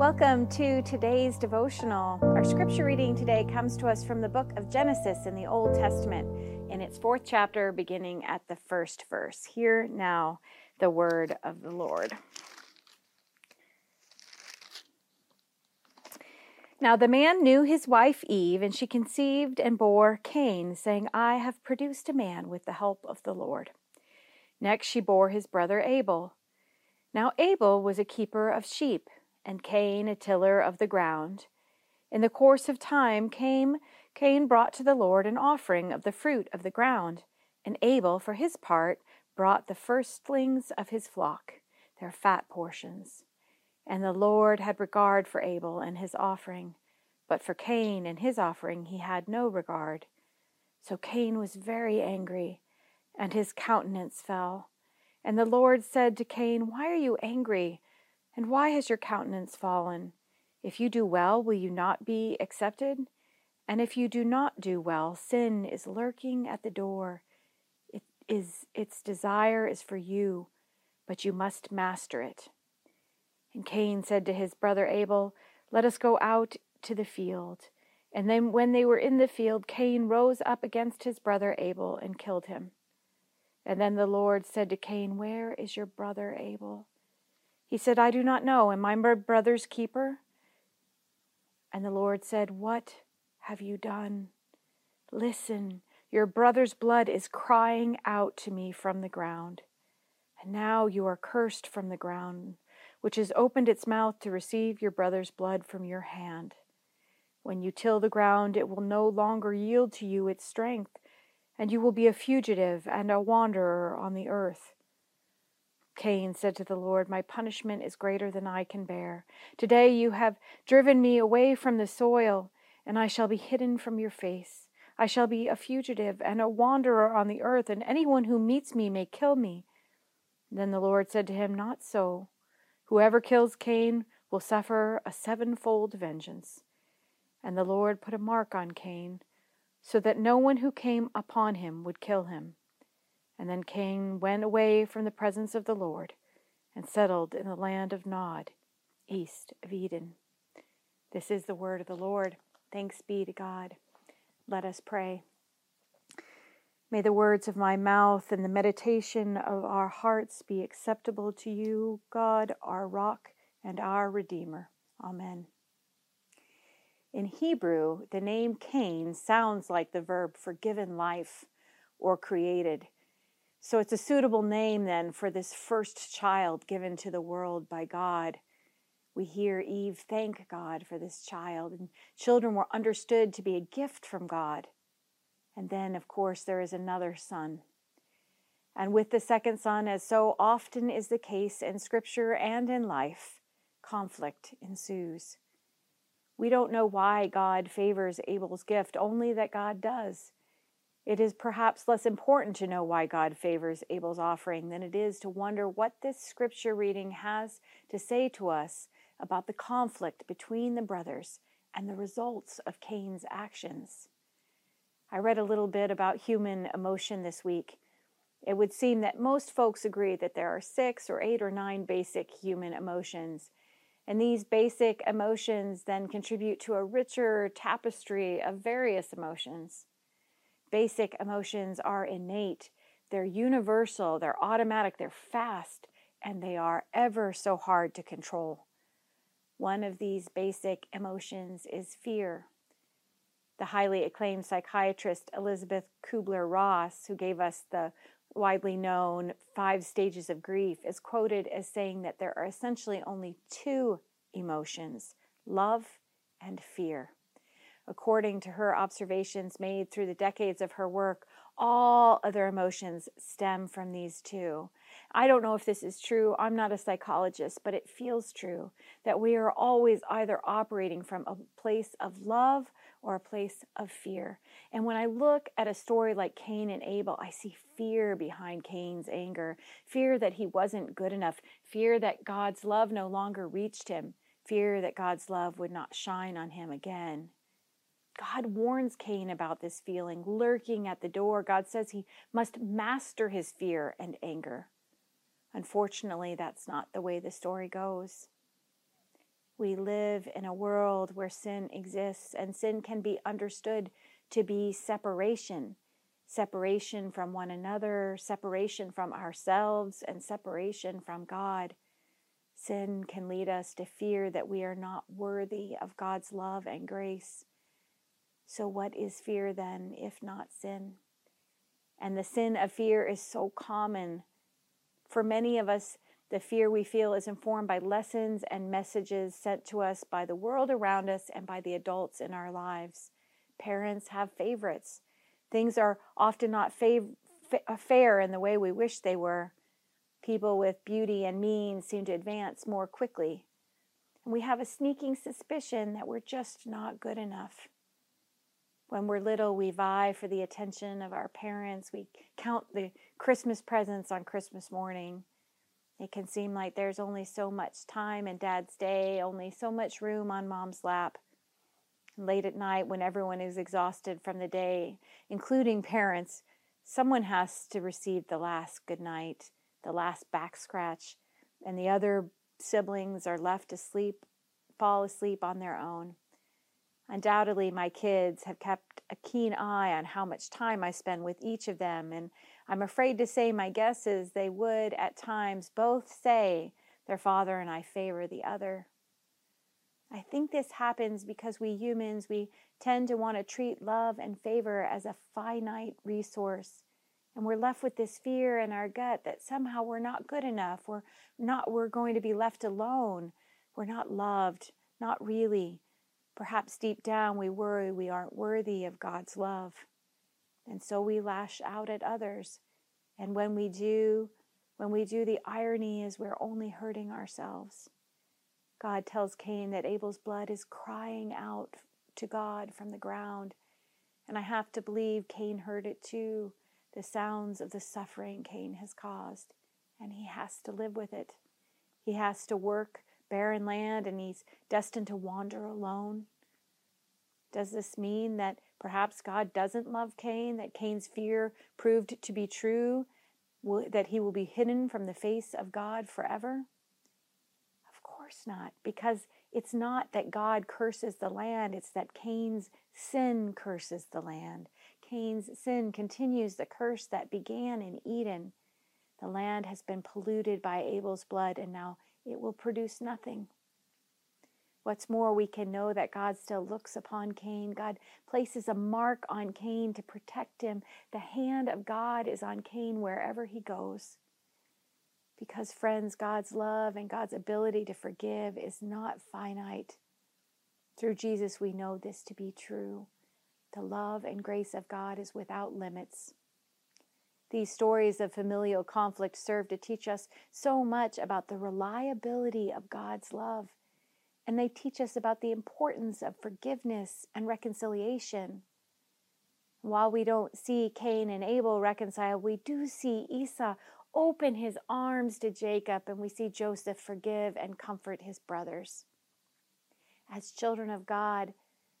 Welcome to today's devotional. Our scripture reading today comes to us from the book of Genesis in the Old Testament, in its fourth chapter, beginning at the first verse. Hear now the word of the Lord. Now the man knew his wife Eve, and she conceived and bore Cain, saying, I have produced a man with the help of the Lord. Next she bore his brother Abel. Now Abel was a keeper of sheep and Cain a tiller of the ground. In the course of time came Cain brought to the Lord an offering of the fruit of the ground, and Abel, for his part, brought the firstlings of his flock, their fat portions. And the Lord had regard for Abel and his offering, but for Cain and his offering he had no regard. So Cain was very angry, and his countenance fell. And the Lord said to Cain, Why are you angry? And why has your countenance fallen? If you do well, will you not be accepted? And if you do not do well, sin is lurking at the door. It is its desire is for you, but you must master it. And Cain said to his brother Abel, Let us go out to the field. And then when they were in the field, Cain rose up against his brother Abel and killed him. And then the Lord said to Cain, Where is your brother Abel? He said, I do not know. Am I my brother's keeper? And the Lord said, What have you done? Listen, your brother's blood is crying out to me from the ground. And now you are cursed from the ground, which has opened its mouth to receive your brother's blood from your hand. When you till the ground, it will no longer yield to you its strength, and you will be a fugitive and a wanderer on the earth. Cain said to the Lord, My punishment is greater than I can bear. Today you have driven me away from the soil, and I shall be hidden from your face. I shall be a fugitive and a wanderer on the earth, and anyone who meets me may kill me. Then the Lord said to him, Not so. Whoever kills Cain will suffer a sevenfold vengeance. And the Lord put a mark on Cain, so that no one who came upon him would kill him. And then Cain went away from the presence of the Lord and settled in the land of Nod, east of Eden. This is the word of the Lord. Thanks be to God. Let us pray. May the words of my mouth and the meditation of our hearts be acceptable to you, God, our rock and our Redeemer. Amen. In Hebrew, the name Cain sounds like the verb for given life or created. So it's a suitable name then for this first child given to the world by God. We hear Eve thank God for this child, and children were understood to be a gift from God. And then, of course, there is another son. And with the second son, as so often is the case in Scripture and in life, conflict ensues. We don't know why God favors Abel's gift, only that God does. It is perhaps less important to know why God favors Abel's offering than it is to wonder what this scripture reading has to say to us about the conflict between the brothers and the results of Cain's actions. I read a little bit about human emotion this week. It would seem that most folks agree that there are six or eight or nine basic human emotions. And these basic emotions then contribute to a richer tapestry of various emotions basic emotions are innate, they're universal, they're automatic, they're fast, and they are ever so hard to control. One of these basic emotions is fear. The highly acclaimed psychiatrist Elisabeth Kubler Ross, who gave us the widely known five stages of grief, is quoted as saying that there are essentially only two emotions love and fear according to her observations made through the decades of her work, all other emotions stem from these two. I don't know if this is true. I'm not a psychologist, but it feels true that we are always either operating from a place of love or a place of fear. And when I look at a story like Cain and Abel, I see fear behind Cain's anger, fear that he wasn't good enough, fear that God's love no longer reached him, fear that God's love would not shine on him again. God warns Cain about this feeling lurking at the door. God says he must master his fear and anger. Unfortunately, that's not the way the story goes. We live in a world where sin exists, and sin can be understood to be separation separation from one another, separation from ourselves, and separation from God. Sin can lead us to fear that we are not worthy of God's love and grace. So, what is fear then, if not sin? And the sin of fear is so common. For many of us, the fear we feel is informed by lessons and messages sent to us by the world around us and by the adults in our lives. Parents have favorites. Things are often not fav- fa- uh, fair in the way we wish they were. People with beauty and means seem to advance more quickly. And we have a sneaking suspicion that we're just not good enough. When we're little, we vie for the attention of our parents. We count the Christmas presents on Christmas morning. It can seem like there's only so much time in dad's day, only so much room on mom's lap. Late at night, when everyone is exhausted from the day, including parents, someone has to receive the last good night, the last back scratch, and the other siblings are left to sleep, fall asleep on their own. Undoubtedly, my kids have kept a keen eye on how much time I spend with each of them, and I'm afraid to say my guess is they would at times both say their father and I favor the other. I think this happens because we humans, we tend to want to treat love and favor as a finite resource. And we're left with this fear in our gut that somehow we're not good enough. We're not, we're going to be left alone. We're not loved, not really. Perhaps deep down we worry we aren't worthy of God's love. And so we lash out at others. And when we do, when we do, the irony is we're only hurting ourselves. God tells Cain that Abel's blood is crying out to God from the ground. And I have to believe Cain heard it too the sounds of the suffering Cain has caused. And he has to live with it. He has to work barren land and he's destined to wander alone? Does this mean that perhaps God doesn't love Cain, that Cain's fear proved to be true, that he will be hidden from the face of God forever? Of course not, because it's not that God curses the land, it's that Cain's sin curses the land. Cain's sin continues the curse that began in Eden. The land has been polluted by Abel's blood, and now it will produce nothing. What's more, we can know that God still looks upon Cain. God places a mark on Cain to protect him. The hand of God is on Cain wherever he goes. Because, friends, God's love and God's ability to forgive is not finite. Through Jesus, we know this to be true. The love and grace of God is without limits. These stories of familial conflict serve to teach us so much about the reliability of God's love. And they teach us about the importance of forgiveness and reconciliation. While we don't see Cain and Abel reconcile, we do see Esau open his arms to Jacob, and we see Joseph forgive and comfort his brothers. As children of God,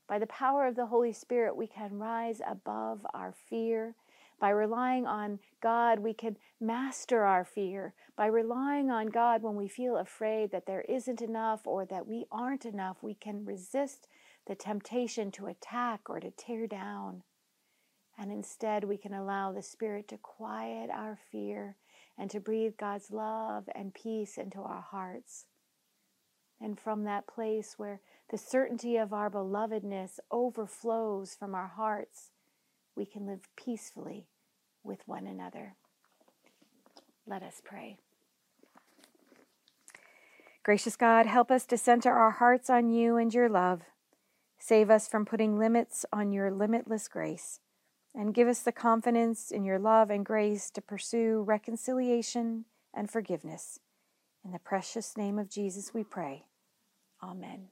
by the power of the Holy Spirit, we can rise above our fear by relying on God, we can master our fear. By relying on God when we feel afraid that there isn't enough or that we aren't enough, we can resist the temptation to attack or to tear down. And instead, we can allow the Spirit to quiet our fear and to breathe God's love and peace into our hearts. And from that place where the certainty of our belovedness overflows from our hearts, we can live peacefully with one another. Let us pray. Gracious God, help us to center our hearts on you and your love. Save us from putting limits on your limitless grace. And give us the confidence in your love and grace to pursue reconciliation and forgiveness. In the precious name of Jesus we pray. Amen.